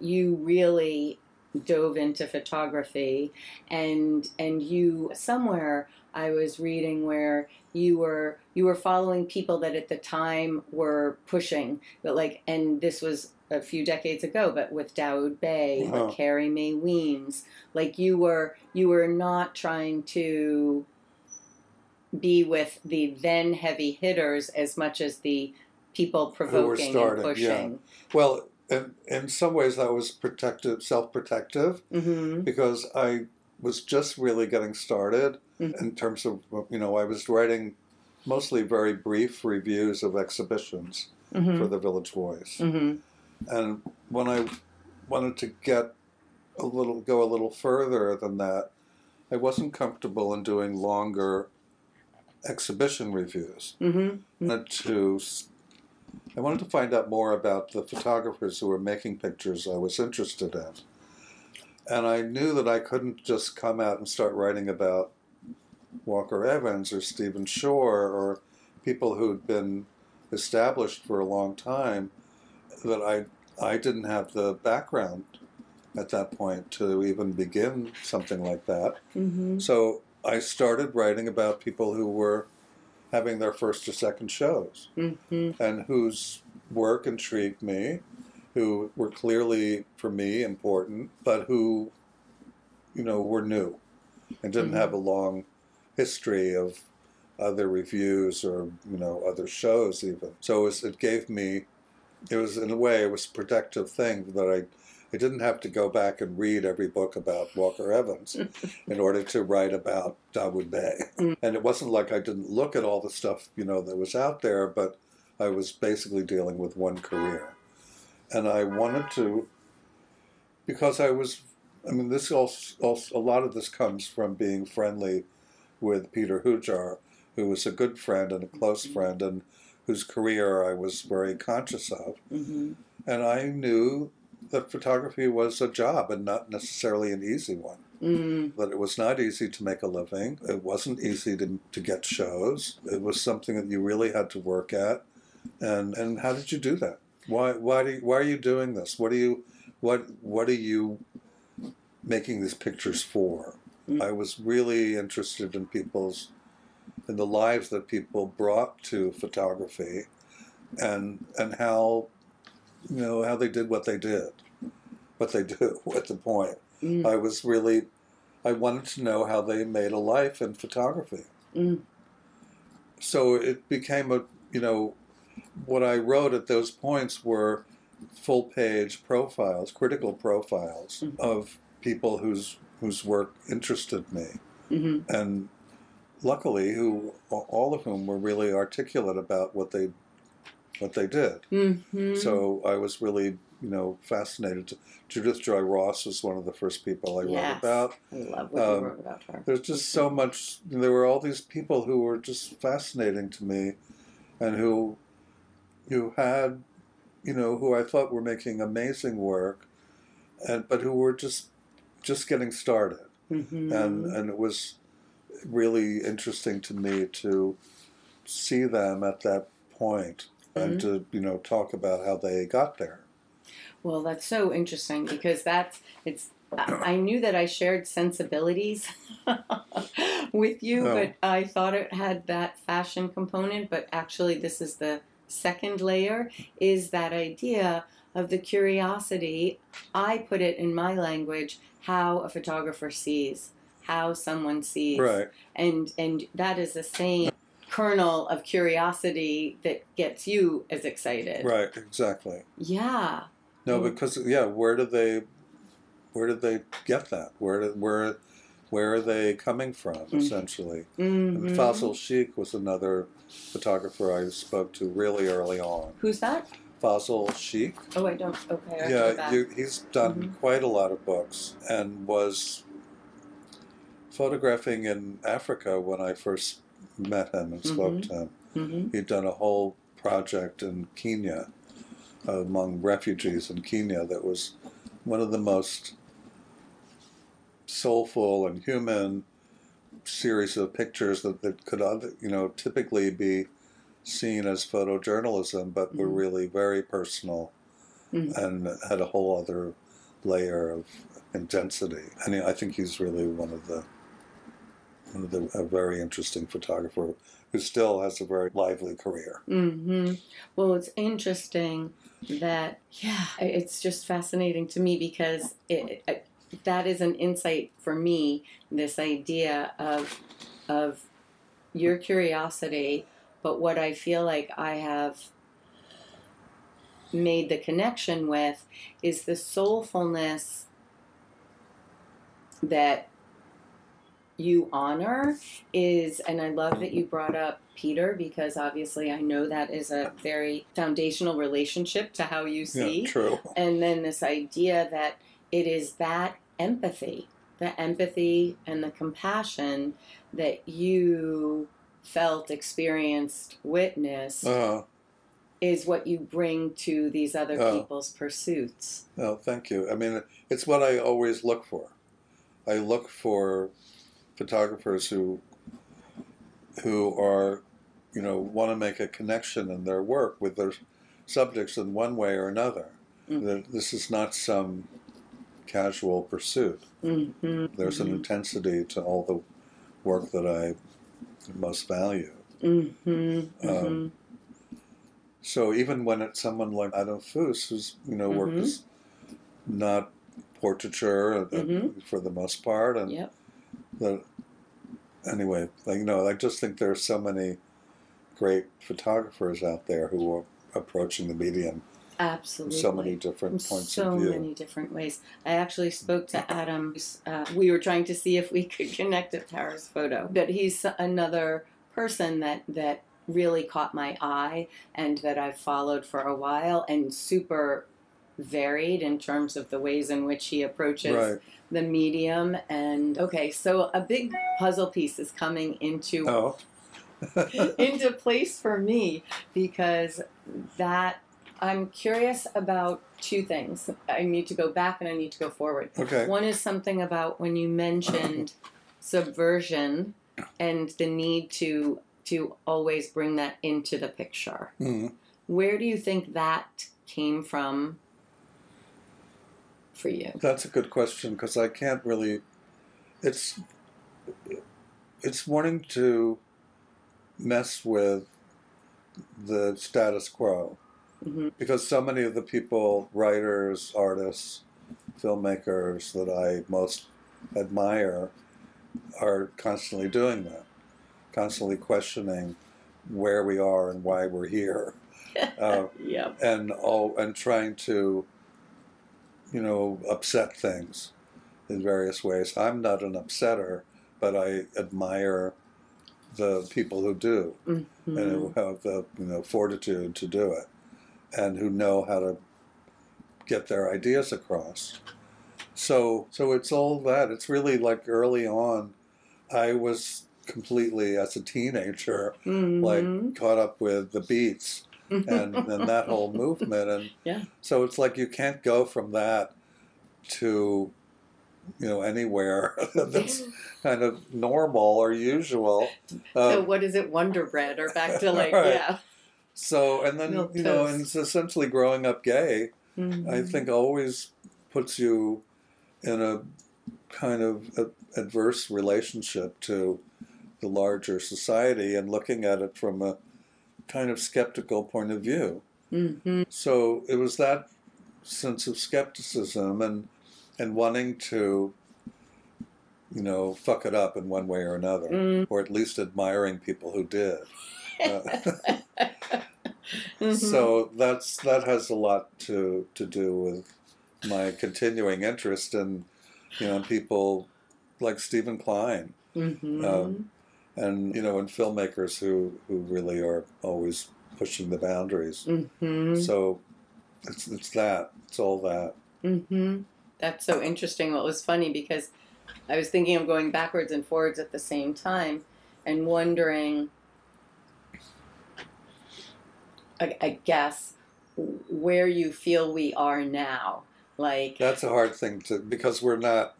you really dove into photography and and you somewhere I was reading where you were you were following people that at the time were pushing but like and this was a few decades ago but with Dawoud Bey Wow. with Carrie Mae Weems like you were you were not trying to be with the then heavy hitters as much as the people provoking and starting, yeah. pushing Well, in, in some ways, that was protective, self-protective. hmm because I was just really getting started Mhm. in terms of you know I was writing mostly very brief reviews of exhibitions for hmm the Village Voice, hmm and when I wanted to get a little go a little further than that, I wasn't comfortable in doing longer exhibition reviews. hmm I wanted to I wanted to find out more about the photographers who were making pictures I was interested in. And I knew that I couldn't just come out and start writing about Walker Evans or Stephen Shore or people who'd been established for a long time that I I didn't have the background at that point to even begin something like that. hmm So I started writing about people who were having their first or second shows hmm and whose work intrigued me, who were clearly for me important, but who, you know, were new and didn't Mhm. have a long history of other reviews or you know other shows even. So it, was, it gave me, it was in a way it was a protective thing that I. I didn't have to go back and read every book about Walker Evans in order to write about Dawoud Bey. Mm. And it wasn't like I didn't look at all the stuff, you know, that was out there, but I was basically dealing with one career. And I wanted to, because I was, I mean, this also, also a lot of this comes from being friendly with Peter Hujar, who was a good friend and a close friend, and whose career I was very conscious of. hmm And I knew that photography was a job and not necessarily an easy one mm that it was not easy to make a living. It wasn't easy to, to get shows. It was something that you really had to work at. And and how did you do that? Why why do you, why are you doing this? What are you what what are you making these pictures for? Mm. I was really interested in people's in the lives that people brought to photography and and how you know how they did what they did. What they do at the point. mm I was really, I wanted to know how they made a life in photography. Mm. So it became a, you know, what I wrote at those points were full page profiles, critical profiles Mhm. of people whose whose work interested me, hmm and luckily, who all of whom were really articulate about what they what they did. hmm So I was really you know fascinated. Judith Joy Ross was one of the first people I wrote about. I love what Um, you wrote about her. There's just so much. There were all these people who were just fascinating to me, and who, who had, you know, who I thought were making amazing work, and but who were just, just getting started, Mhm. and and it was really interesting to me to see them at that point and to you know talk about how they got there. Well, that's so interesting because that's it's. I knew that I shared sensibilities with you, Oh. but I thought it had that fashion component. But actually, this is the second layer: is that idea of the curiosity. I put it in my language: how a photographer sees, how someone sees, Right. and and that is the same kernel of curiosity that gets you as excited. Right. Exactly. Yeah. No, because yeah, where do they, where did they get that? Where did where, where are they coming from? Mhm. Essentially, Mhm. and Fazal Sheikh was another photographer I spoke to really early on. Who's that? Fazal Sheikh, Oh, I don't. Okay, I yeah, you, he's done Mhm. quite a lot of books and was photographing in Africa when I first met him and spoke Mhm. to him. hmm He'd done a whole project in Kenya among refugees in Kenya that was one of the most soulful and human series of pictures that, that could you know typically be seen as photojournalism but were Mhm. really very personal Mhm. and had a whole other layer of intensity and I think he's really one of the one of the a very interesting photographer who still has a very lively career. hmm Well, it's interesting that yeah, it's just fascinating to me because it, it that is an insight for me. This idea of of your curiosity, but what I feel like I have made the connection with is the soulfulness that you honor is and I love that you brought up Peter because obviously I know that is a very foundational relationship to how you see Yeah, true. and then this idea that it is that empathy the empathy and the compassion that you felt experienced witnessed Uh, is what you bring to these other Oh. people's pursuits no, thank you. I mean, it's what I always look for. I look for photographers who who are, you know, want to make a connection in their work with their subjects in one way or another. Mm. That this is not some casual pursuit. mm-hmm. There's an intensity to all the work that I most value. Mm-hmm. Um, So even when it's someone like Adam Fuss, whose you know work is not portraiture uh, Mhm. for the most part, and Yep. the anyway, like you know, I just think there are so many great photographers out there who are approaching the medium Absolutely. so many different in points so of view. many different ways. I actually spoke to Adam. Uh, we were trying to see if we could connect a Paris photo, but he's another person that that really caught my eye and that I've followed for a while and super varied in terms of the ways in which he approaches Right. the medium and okay so a big puzzle piece is coming into Oh. into place for me because that I'm curious about two things. I need to go back and I need to go forward. okay. One is something about when you mentioned subversion and the need to to always bring that into the picture. Mhm. Where do you think that came from for you? That's a good question because I can't really. It's it's wanting to mess with the status quo hmm because so many of the people, writers, artists, filmmakers that I most admire, are constantly doing that, constantly questioning where we are and why we're here. Uh, Yep. and all and trying to you know upset things in various ways i'm not an upsetter but i admire the people who do and Mhm. who have the you know fortitude to do it and who know how to get their ideas across. So so it's all that. It's really like early on, I was completely as a teenager Mhm. like caught up with the beats and, and that whole movement and Yeah. so it's like you can't go from that to you know anywhere that's kind of normal or usual so Um, what is it, Wonder Bread, or back to like Right. yeah? So and then you know and it's essentially growing up gay I Mhm. think always puts you in a kind of a, adverse relationship to the larger society and looking at it from a kind of skeptical point of view. Mhm. So it was that sense of skepticism and and wanting to, you know, fuck it up in one way or another, Mm. or at least admiring people who did. Uh, Mhm. So that's that has a lot to to do with my continuing interest in you know people like Steven Klein Mhm. um, and you know in filmmakers who who really are always pushing the boundaries. Mhm. So it's it's that it's all that. hmm That's so interesting. What was funny because I was thinking of going backwards and forwards at the same time and wondering, I, I guess, where you feel we are now. Like, That's a hard thing to because we're not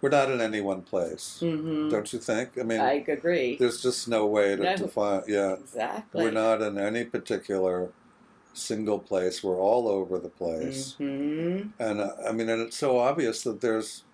we're not in any one place, mhm. don't you think? I mean, I agree. there's just no way to No. define. Yeah, Exactly. we're not in any particular single place. We're all over the place. hmm And uh, I mean, and it's so obvious that there's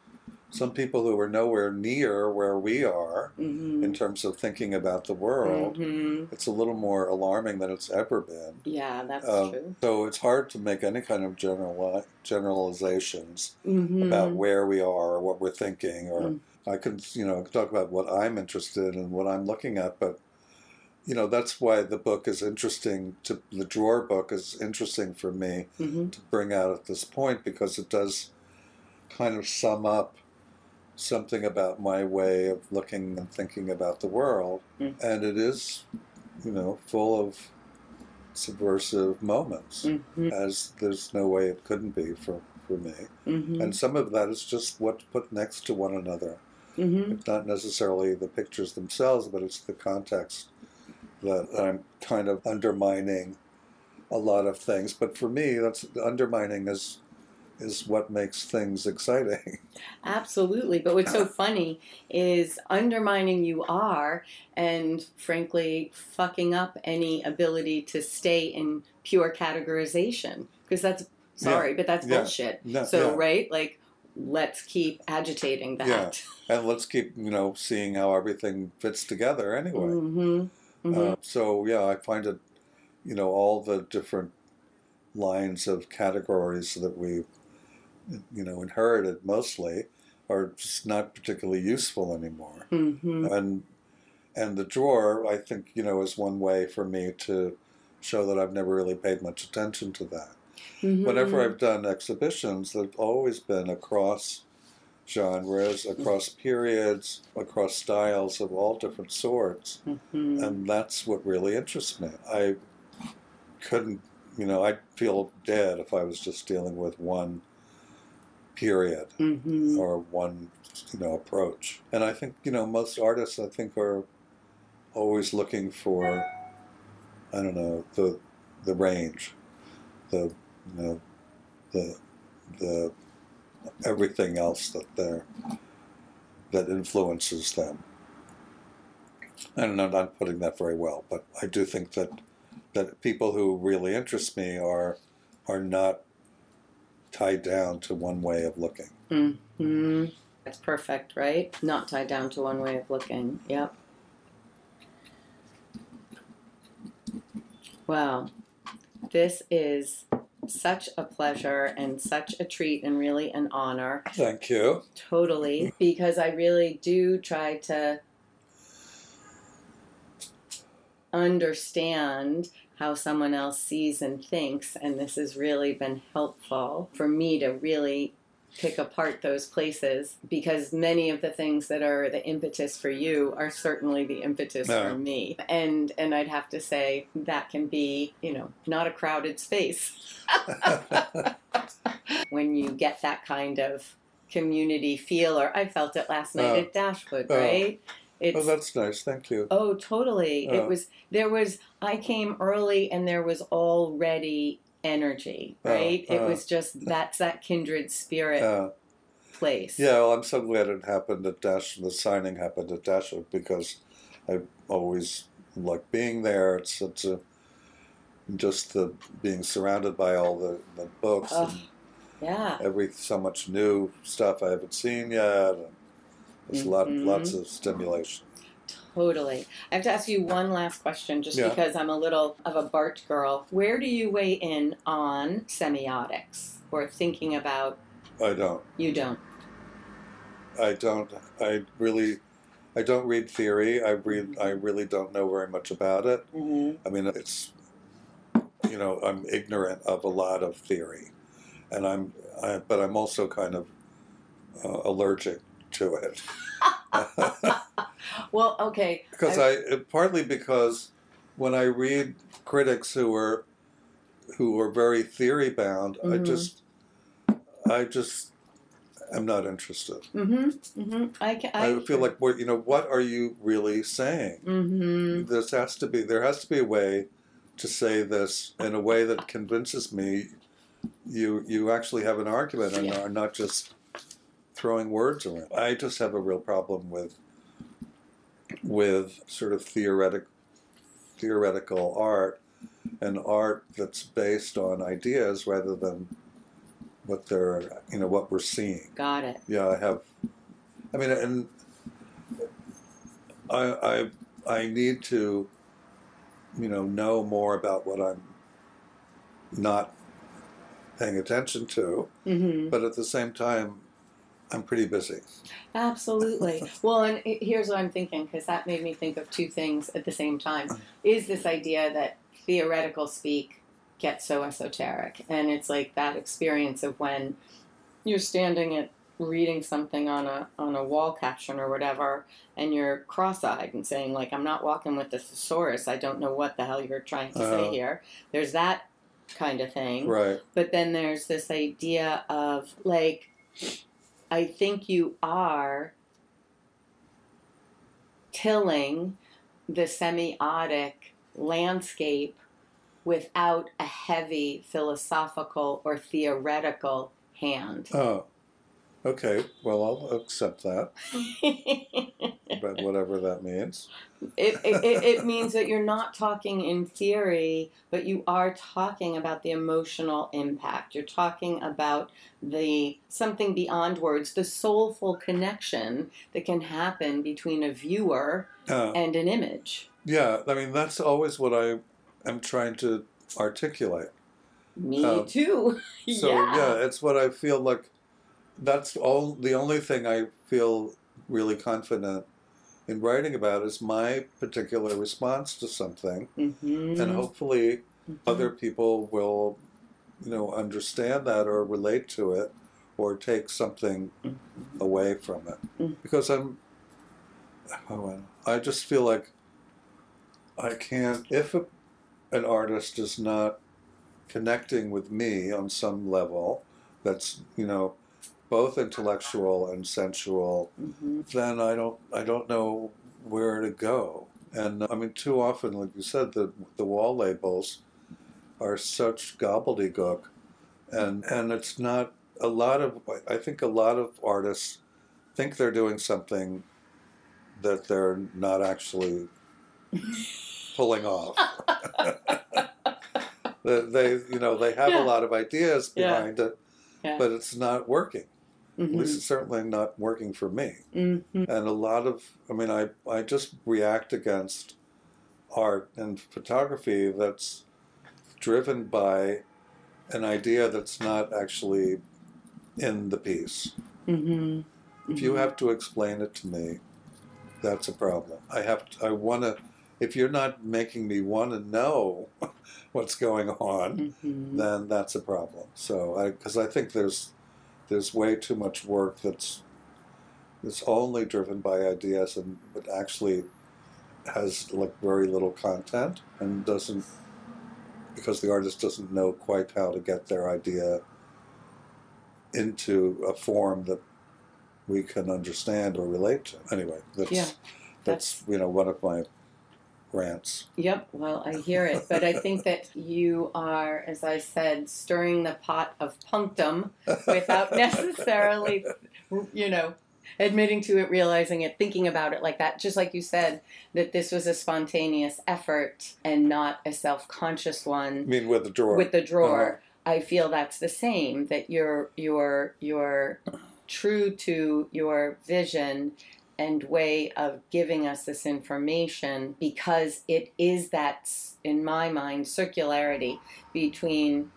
some people who are nowhere near where we are hmm in terms of thinking about the world. hmm It's a little more alarming than it's ever been. Yeah, that's Um, true. so it's hard to make any kind of general generalizations hmm about where we are or what we're thinking. Or Mm. I could, you know, talk about what I'm interested in and what I'm looking at, but you know that's why the book is interesting to the drawer book is interesting for me hmm to bring out at this point because it does kind of sum up something about my way of looking and thinking about the world. Mm. And it is, you know, full of subversive moments, hmm as there's no way it couldn't be for, for me. hmm And some of that is just what's put next to one another. hmm It's not necessarily the pictures themselves, but it's the context that I'm kind of undermining a lot of things. But for me, that's undermining is is what makes things exciting. Absolutely. But what's so funny is undermining you are, and frankly, fucking up any ability to stay in pure categorization. Because that's, sorry, but that's Yeah. bullshit. No, So, yeah. right? Like, let's keep agitating that. Yeah. And let's keep, you know, seeing how everything fits together anyway. hmm hmm Uh, so yeah, I find it, you know, all the different lines of categories that we, you know, inherited mostly are just not particularly useful anymore. hmm And and the drawer, I think, you know, is one way for me to show that I've never really paid much attention to that. Mm-hmm. Whenever I've done exhibitions, they've always been across genres, across periods, across styles of all different sorts hmm and that's what really interests me. I couldn't, you know, I'd feel dead if I was just dealing with one period hmm or one, you know, approach. And I think, you know, most artists, I think, are always looking for, I don't know, the the range, the, you know, the the everything else that they're that influences them. And I'm not putting that very well, but I do think that that people who really interest me are are not tied down to one way of looking. hmm That's perfect, right? Not tied down to one way of looking. Yep. Wow. This is such a pleasure and such a treat and really an honor. Thank you. Totally. Because I really do try to understand how someone else sees and thinks. And this has really been helpful for me to really pick apart those places because many of the things that are the impetus for you are certainly the impetus Yeah. for me. And and I'd have to say that can be, you know, not a crowded space when you get that kind of community feel or I felt it last night Oh. at Dashwood, Oh. right? It's oh, that's nice. Thank you. Oh, totally. Oh. It was there was I came early and there was already energy, Oh, right? it oh. was just that's that kindred spirit Uh, place. yeah, well, I'm so glad it happened at Dash. The signing happened at Dashwood because I always like being there. It's such a just the being surrounded by all the, the books Oh, and Yeah. every so much new stuff I haven't seen yet. And there's a lot lots of stimulation. Totally. I have to ask you one last question just Yeah. because I'm a little of a Barthes girl. Where do you weigh in on semiotics or thinking about I don't. you don't? I don't. I really. I don't read theory. I read. I really don't know very much about it. Mm-hmm. I mean, it's. You know, I'm ignorant of a lot of theory, and I'm. I, but I'm also kind of uh, allergic to it Well, okay. because I partly because when I read critics who are who are very theory bound, I Mhm. just I just am not interested. Mm-hmm. Mm-hmm. I can. I, feel like what you know. What are you really saying? Mm-hmm. This has to be. There has to be a way to say this in a way that convinces me you you actually have an argument and Yeah. are not just throwing words around. I just have a real problem with with sort of theoretic theoretical art and art that's based on ideas rather than what they're you know what we're seeing. Got it. Yeah, I have. I mean, and I I I need to, you know, know more about what I'm not paying attention to, Mm-hmm. but at the same time, I'm pretty busy. Absolutely. Well, and here's what I'm thinking because that made me think of two things at the same time. Is this idea that theoretical speak gets so esoteric, and it's like that experience of when you're standing at reading something on a on a wall caption or whatever, and you're cross-eyed and saying like, "I'm not walking with the thesaurus. I don't know what the hell you're trying to say Uh-huh. here." There's that kind of thing. Right. But then there's this idea of like, I think you are tilling the semiotic landscape without a heavy philosophical or theoretical hand. Oh. Okay. Well, I'll accept that, but whatever that means. it, it, it means that you're not talking in theory, but you are talking about the emotional impact. You're talking about the something beyond words, the soulful connection that can happen between a viewer Uh, and an image. yeah. I mean, that's always what I am trying to articulate. Me Um, too. So yeah. it's what I feel like. That's all. The only thing I feel really confident in writing about is my particular response to something, Mhm. and hopefully Mhm. other people will, you know, understand that or relate to it, or take something Mhm. away from it. Mhm. Because I'm, oh, I just feel like I can't if a, an artist is not connecting with me on some level that's you know both intellectual and sensual Mhm. then i don't i don't know where to go and i mean too often like you said the the wall labels are such gobbledygook and and it's not a lot of i think a lot of artists think they're doing something that they're not actually pulling off they, they you know they have Yeah. a lot of ideas Yeah. behind it Yeah. but it's not working at Mhm. least it's certainly not working for me Mhm. and a lot of i mean i i just react against art and photography that's driven by an idea that's not actually in the piece Mhm. if you Mhm. have to explain it to me that's a problem i have to, i want to if you're not making me want to know what's going on Mhm. then that's a problem so i because i think there's there's way too much work that's that's only driven by ideas and but actually has like very little content and doesn't because the artist doesn't know quite how to get their idea into a form that we can understand or relate to. Anyway, that's Yeah, that's you know one of my rants. Yep, well, I hear it, but I think that you are, as I said, stirring the pot of punctum without necessarily, you know, admitting to it, realizing it, thinking about it like that. Just like you said, that this was a spontaneous effort and not a self conscious I one mean, with the drawer. with the drawer. Uh-huh. I feel that's the same, that you're, you're, you're true to your vision and way of giving us this information because it is that, in my mind, circularity between.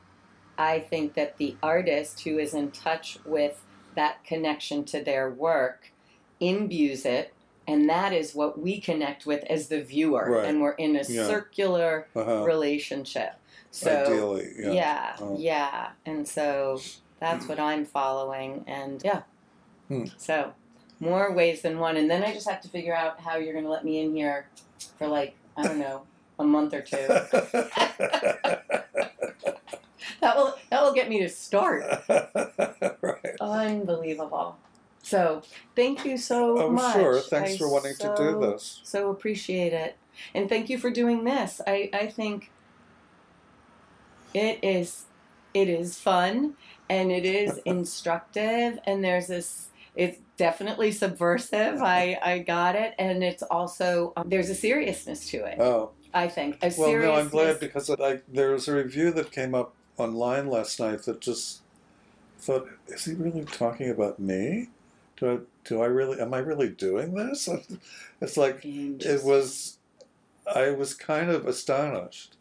I think that the artist who is in touch with that connection to their work imbues it, and that is what we connect with as the viewer, Right. and we're in a Yeah. circular uh-huh. relationship. So Ideally, yeah. yeah, Oh. yeah. And so that's what I'm following. And yeah. Hmm. So more ways than one. And then I just have to figure out how you're going to let me in here for like, I don't know, a month or two. That will that will get me to start. right. Unbelievable. So thank you so Oh, much. sure. Thanks I for wanting to do this. So appreciate it. And thank you for doing this. I, I think it is it is fun and it is instructive and there's this it's definitely subversive. I, I got it and it's also um, there's a seriousness to it. Oh, I think a well, no, I'm glad because like there was a review that came up online last night that just thought, is he really talking about me? Do I, do I really, am I really doing this? It's like, it was, I was kind of astonished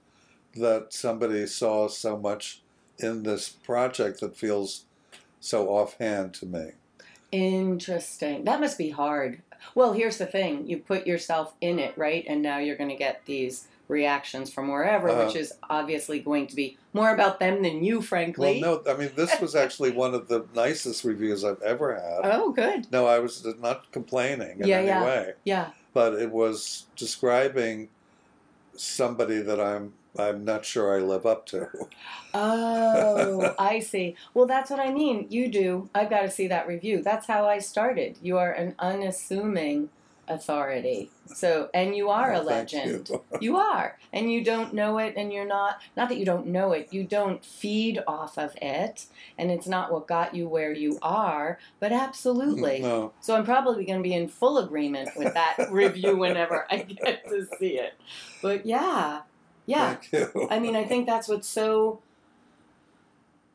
that somebody saw so much in this project that feels so offhand to me. Interesting. That must be hard. Well, here's the thing you put yourself in it, right? And now you're going to get these reactions from wherever, Uh-huh. which is obviously going to be more about them than you, frankly. Well, no, I mean, this was actually one of the nicest reviews I've ever had. Oh, good. No, I was not complaining in Yeah, any yeah. way, Yeah. but it was describing somebody that I'm I'm not sure I live up to. Oh, I see. Well, that's what I mean. You do. I've got to see that review. That's how I started. You are an unassuming authority. So, and you are a Well, legend. you. You are. And you don't know it, and you're not, not that you don't know it, you don't feed off of it, and it's not what got you where you are, but absolutely. No, So I'm probably going to be in full agreement with that review whenever I get to see it. But yeah, yeah. I mean, I think that's what's so,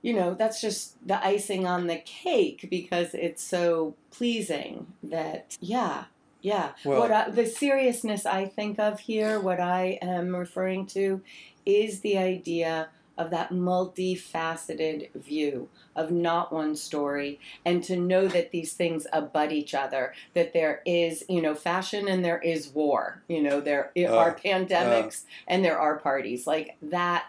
you know, that's just the icing on the cake because it's so pleasing that, yeah, yeah. Well- what I, the seriousness I think of here, what I am referring to, is the idea of that multifaceted view of not one story and to know that these things abut each other that there is you know fashion and there is war you know there Uh, are pandemics and there are parties like that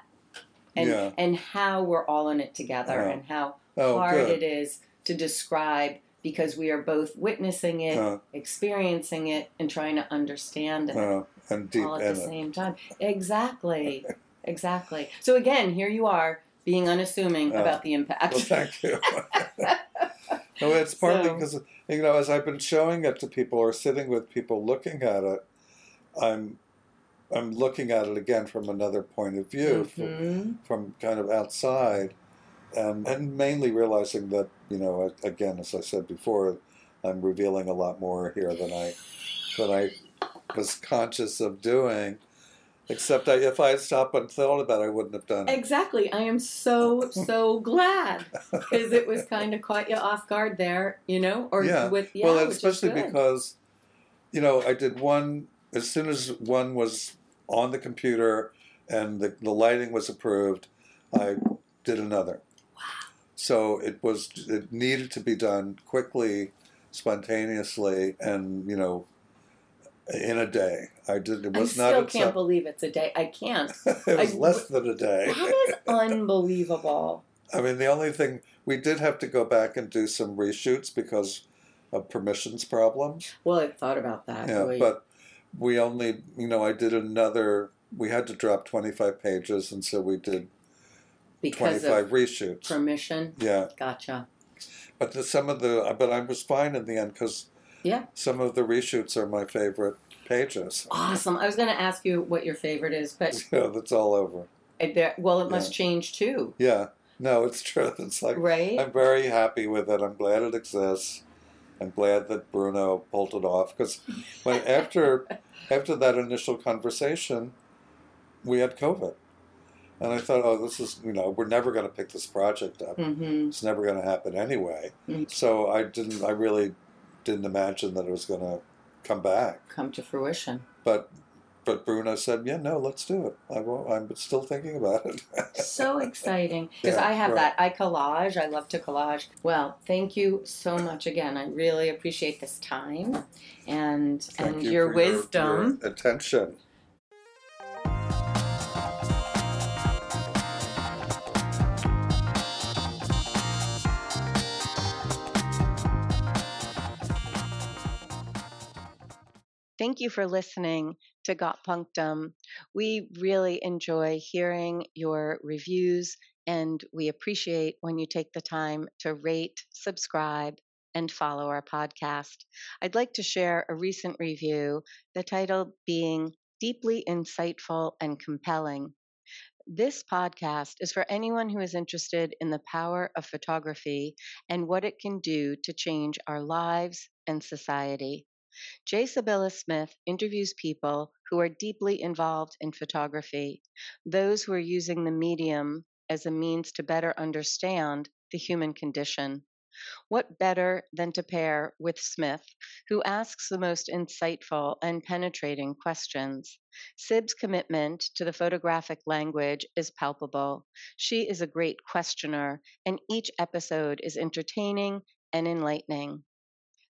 and Yeah. and how we're all in it together Uh, and how oh, hard good. it is to describe because we are both witnessing it Uh, experiencing it and trying to understand it uh, and deep all at the same time. Exactly exactly so again here you are being unassuming Uh, about the impact Well, thank you. no, it's partly So- because you know, as I've been showing it to people or sitting with people looking at it, I'm I'm looking at it again from another point of view, from, Mhm. from kind of outside, and and mainly realizing that you know, again, as I said before, I'm revealing a lot more here than I than I was conscious of doing. Except I, if I had stopped and thought about it, I wouldn't have done it. Exactly. I am so so glad because it was kind of caught you off guard there, you know, or Yeah. with yeah, well, especially because, you know, I did one as soon as one was on the computer and the, the lighting was approved, I did another. Wow. So it was it needed to be done quickly, spontaneously, and you know, in a day. I did. It was I still not. can't believe it's a day. I can't. it was I- less than a day. That is unbelievable. I mean, the only thing we did have to go back and do some reshoots because of permissions problems. Well, I thought about that. Yeah, really. but we only, you know, I did another. We had to drop twenty-five pages, and so we did twenty-five reshoots. permission. yeah, Gotcha. but the, some of the, but I was fine in the end because Yeah. some of the reshoots are my favorite pages. Awesome. I was going to ask you what your favorite is, but Yeah, that's all over. Bet, well, it must change too, Yeah, no, it's true. It's like right? I'm very happy with it. I'm glad it exists. I'm glad that Bruno pulled it off because when after after that initial conversation, we had COVID, and I thought, oh, this is you know we're never going to pick this project up. mm-hmm. It's never going to happen anyway. Mhm. So I didn't. I really didn't imagine that it was going to come back. Come to fruition. But but Bruno said, yeah, no, let's do it. I won't, I'm still thinking about it. So exciting because Yeah, I have right. that. I collage. I love to collage. Well, thank you so much again. I really appreciate this time and Thank and you your for your- wisdom. your attention. Thank you for listening to Got Punctum. We really enjoy hearing your reviews, and we appreciate when you take the time to rate, subscribe, and follow our podcast. I'd like to share a recent review, the title being Deeply Insightful and Compelling. This podcast is for anyone who is interested in the power of photography and what it can do to change our lives and society. J. Sybylla Smith interviews people who are deeply involved in photography, those who are using the medium as a means to better understand the human condition. What better than to pair with Smith, who asks the most insightful and penetrating questions? Sib's commitment to the photographic language is palpable. She is a great questioner, and each episode is entertaining and enlightening.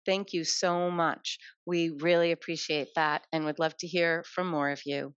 Thank you so much. We really appreciate that and would love to hear from more of you.